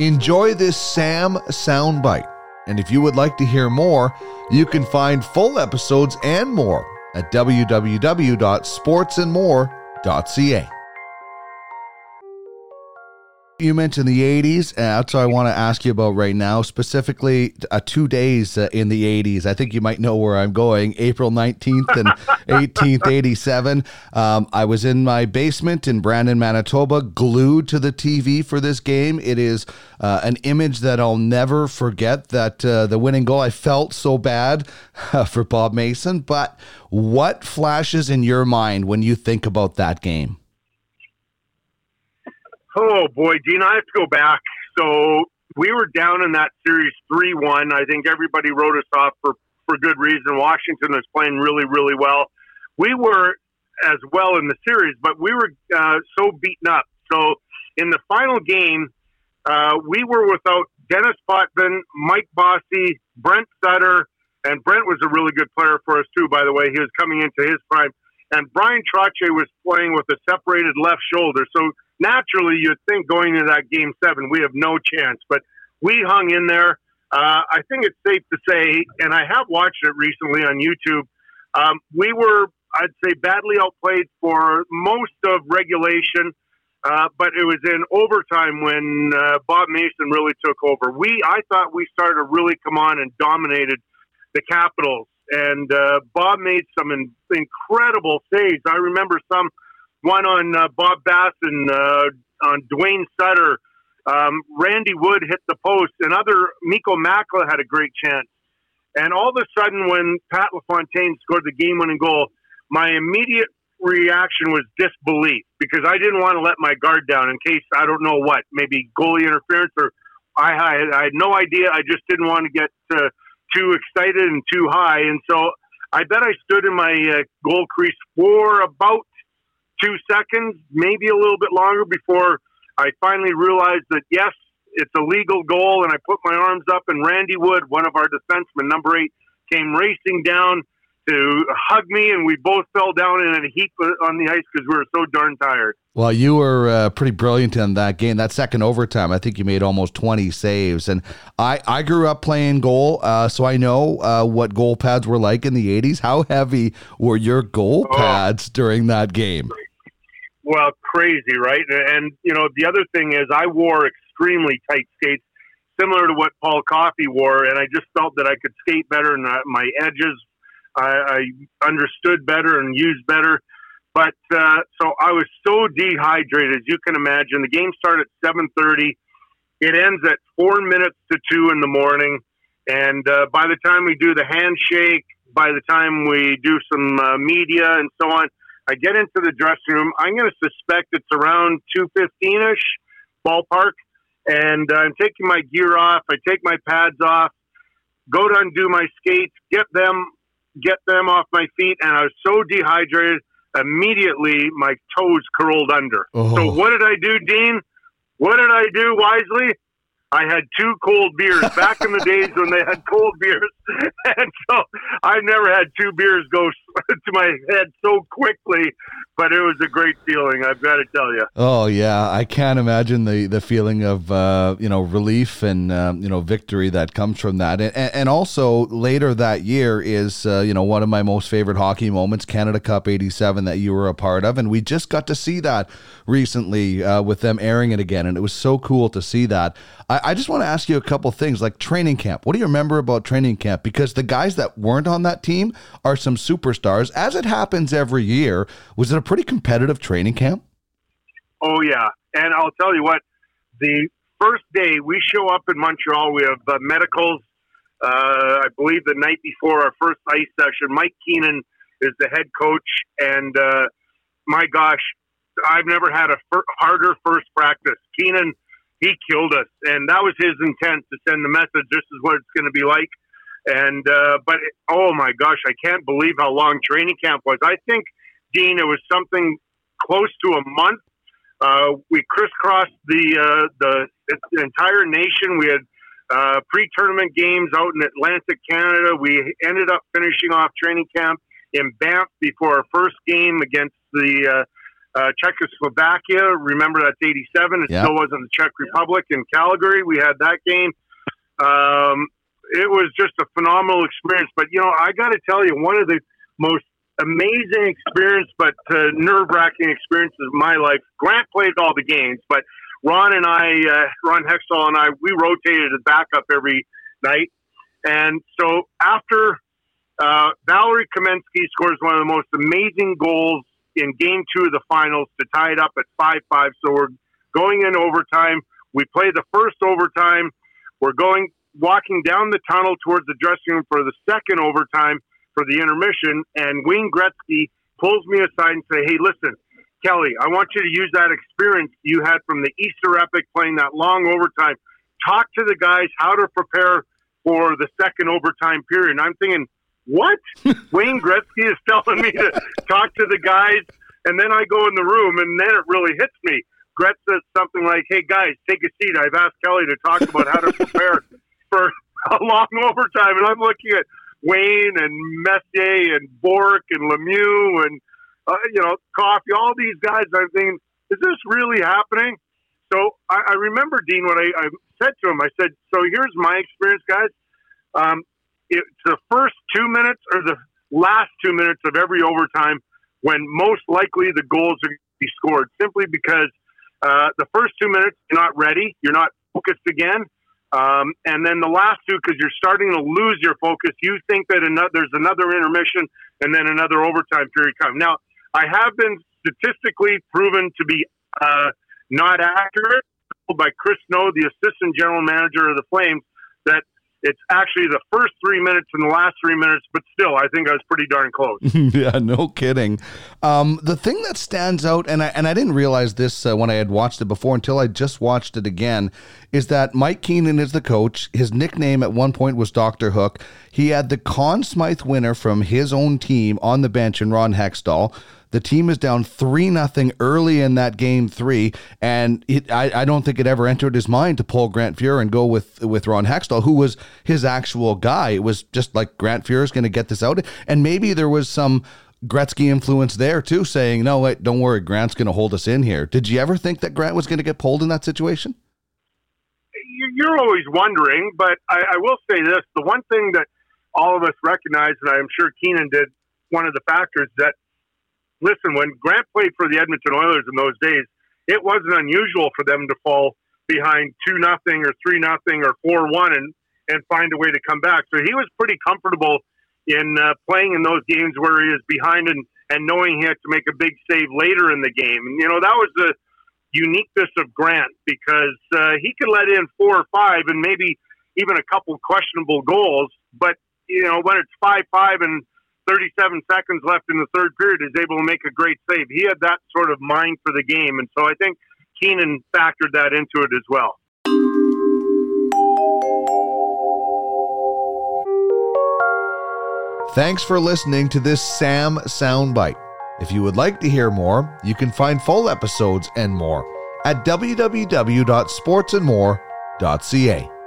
Enjoy this Sam soundbite. And if you would like to hear more, you can find full episodes and more at www.sportsandmore.ca. You mentioned the 80s, and that's what I want to ask you about right now, specifically uh, two days uh, in the 80s. I think you might know where I'm going. April 19th and 18th, 87. Um, I was in my basement in Brandon, Manitoba, glued to the TV for this game. It is uh, an image that I'll never forget that uh, the winning goal, I felt so bad for Bob Mason. But what flashes in your mind when you think about that game? Oh boy, Dean, I have to go back. So we were down in that series three one. I think everybody wrote us off for for good reason. Washington was playing really really well. We were as well in the series, but we were uh, so beaten up. So in the final game, uh, we were without Dennis Potvin, Mike Bossy, Brent Sutter, and Brent was a really good player for us too. By the way, he was coming into his prime, and Bryan Trottier was playing with a separated left shoulder. So naturally you'd think going into that game seven, we have no chance. But we hung in there. Uh, I think it's safe to say, and I have watched it recently on YouTube. Um, we were, I'd say, badly outplayed for most of regulation, uh, but it was in overtime when uh, Bob Mason really took over. We, I thought, we started to really come on and dominated the Capitals, and uh, Bob made some in, incredible saves. I remember some one on uh, Bob Bass and uh, on Duane Sutter. Um, Randy Wood hit the post, Another Mikko Makela had a great chance. And all of a sudden, when Pat LaFontaine scored the game-winning goal, my immediate reaction was disbelief because I didn't want to let my guard down in case I don't know what, maybe goalie interference or I, I, I had no idea. I just didn't want to get uh, too excited and too high, and so I bet I stood in my uh, goal crease for about two seconds, maybe a little bit longer before I finally realized that yes, it's a legal goal. And I put my arms up, and Randy Wood, one of our defensemen, number eight, came racing down to hug me, and we both fell down in a heap on the ice because we were so darn tired. Well, you were uh, pretty brilliant in that game. That second overtime, I think you made almost 20 saves. And I, I grew up playing goal, uh, so I know uh, what goal pads were like in the 80s. How heavy were your goal oh. pads during that game? Well, crazy, right? And you know, the other thing is, I wore extremely tight skates, similar to what Paul Coffey wore, and I just felt that I could skate better, and my edges I, I understood better and used better. But uh, so I was so dehydrated, as you can imagine. The game started at seven thirty. It ends at four minutes to two in the morning, and uh, by the time we do the handshake, by the time we do some uh, media and so on, I get into the dressing room. I'm going to suspect it's around 215 ish ballpark. And I'm taking my gear off. I take my pads off, go to undo my skates, get them, get them off my feet. And I was so dehydrated. Immediately, my toes curled under. Oh. So what did I do, Dean? What did I do wisely? I had two cold beers back in the days when they had cold beers, and so I never had two beers go to my head so quickly. But it was a great feeling, I've got to tell you. Oh yeah, I can't imagine the the feeling of uh, you know relief and um, you know victory that comes from that, and, and also later that year is uh, you know one of my most favorite hockey moments, Canada Cup '87 that you were a part of, and we just got to see that recently uh, with them airing it again, and it was so cool to see that. I, I just want to ask you a couple things like training camp. What do you remember about training camp? Because the guys that weren't on that team are some superstars, as it happens every year. Was it a pretty competitive training camp? Oh, yeah. And I'll tell you what, the first day we show up in Montreal, we have medicals. Uh, I believe the night before our first ice session, Mike Keenan is the head coach. And uh, my gosh, I've never had a fir- harder first practice. Keenan he killed us, and that was his intent to send the message. This is what it's going to be like. And uh, but oh my gosh, I can't believe how long training camp was. I think Dean, it was something close to a month. Uh, we crisscrossed the uh, the, entire nation. We had uh, pre-tournament games out in Atlantic Canada. We ended up finishing off training camp in Banff before our first game against the uh, Czechoslovakia. Remember that's '87. It Yeah. still wasn't the Czech Republic in Calgary. We had that game. Um, it was just a phenomenal experience. But you know, I got to tell you, one of the most amazing experience, but uh, nerve wracking experiences of my life. Grant played all the games, but Ron and I, uh, Ron Hextall and I, we rotated as backup every night. And so after uh, Valeri Kamensky scores one of the most amazing goals in game two of the finals to tie it up at 5 5. So we're going in overtime. We play the first overtime. We're going, walking down the tunnel towards the dressing room for the second overtime for the intermission. And Wayne Gretzky pulls me aside and say, Hey, listen, Kelly, I want you to use that experience you had from the Easter Epic playing that long overtime. Talk to the guys how to prepare for the second overtime period. And I'm thinking, what? Wayne Gretzky is telling me to talk to the guys, and then I go in the room, and then it really hits me. Gretz says something like, "Hey guys, take a seat. I've asked Kelly to talk about how to prepare for a long overtime," and I'm looking at Wayne and Messier and Bourque and Lemieux and uh, you know Coffey, all these guys. I'm thinking, is this really happening? So I, I remember Dean when I, I said to him, I said, "So here's my experience, guys. Um, it's the first two minutes or the last two minutes of every overtime when most likely the goals are going to be scored, simply because uh, the first two minutes you're not ready, you're not focused again." Um, and then the last two, because you're starting to lose your focus, you think that another, there's another intermission and then another overtime period coming. Now, I have been statistically proven to be uh, not accurate by Chris Snow, the assistant general manager of the Flames, that it's actually the first three minutes and the last three minutes, but still, I think I was pretty darn close. yeah, no kidding. Um, the thing that stands out, and I and I didn't realize this uh, when I had watched it before until I just watched it again, is that Mike Keenan is the coach. His nickname at one point was Doctor Hook. He had the Conn Smythe winner from his own team on the bench in Ron Hextall. The team is down three nothing early in that game three, and it, I, I don't think it ever entered his mind to pull Grant Fuhr and go with with Ron Hextall, who was his actual guy. It was just like Grant Fuhr is going to get this out, and maybe there was some Gretzky influence there too, saying, "No, wait, don't worry, Grant's going to hold us in here." Did you ever think that Grant was going to get pulled in that situation? You- You're always wondering, but I, I will say this: the one thing that all of us recognize, and I'm sure Keenan did, one of the factors that listen, when Grant played for the Edmonton Oilers in those days, it wasn't unusual for them to fall behind two nothing or three nothing or four one and and find a way to come back. So he was pretty comfortable in uh, playing in those games where he is behind and and knowing he had to make a big save later in the game. And you know that was the uniqueness of Grant because uh, he could let in four or five and maybe even a couple questionable goals, but you know when it's five five and 37 seconds left in the third period is able to make a great save. He had that sort of mind for the game, and so I think Keenan factored that into it as well. Thanks for listening to this Sam Soundbite. If you would like to hear more, you can find full episodes and more at www.sportsandmore.ca.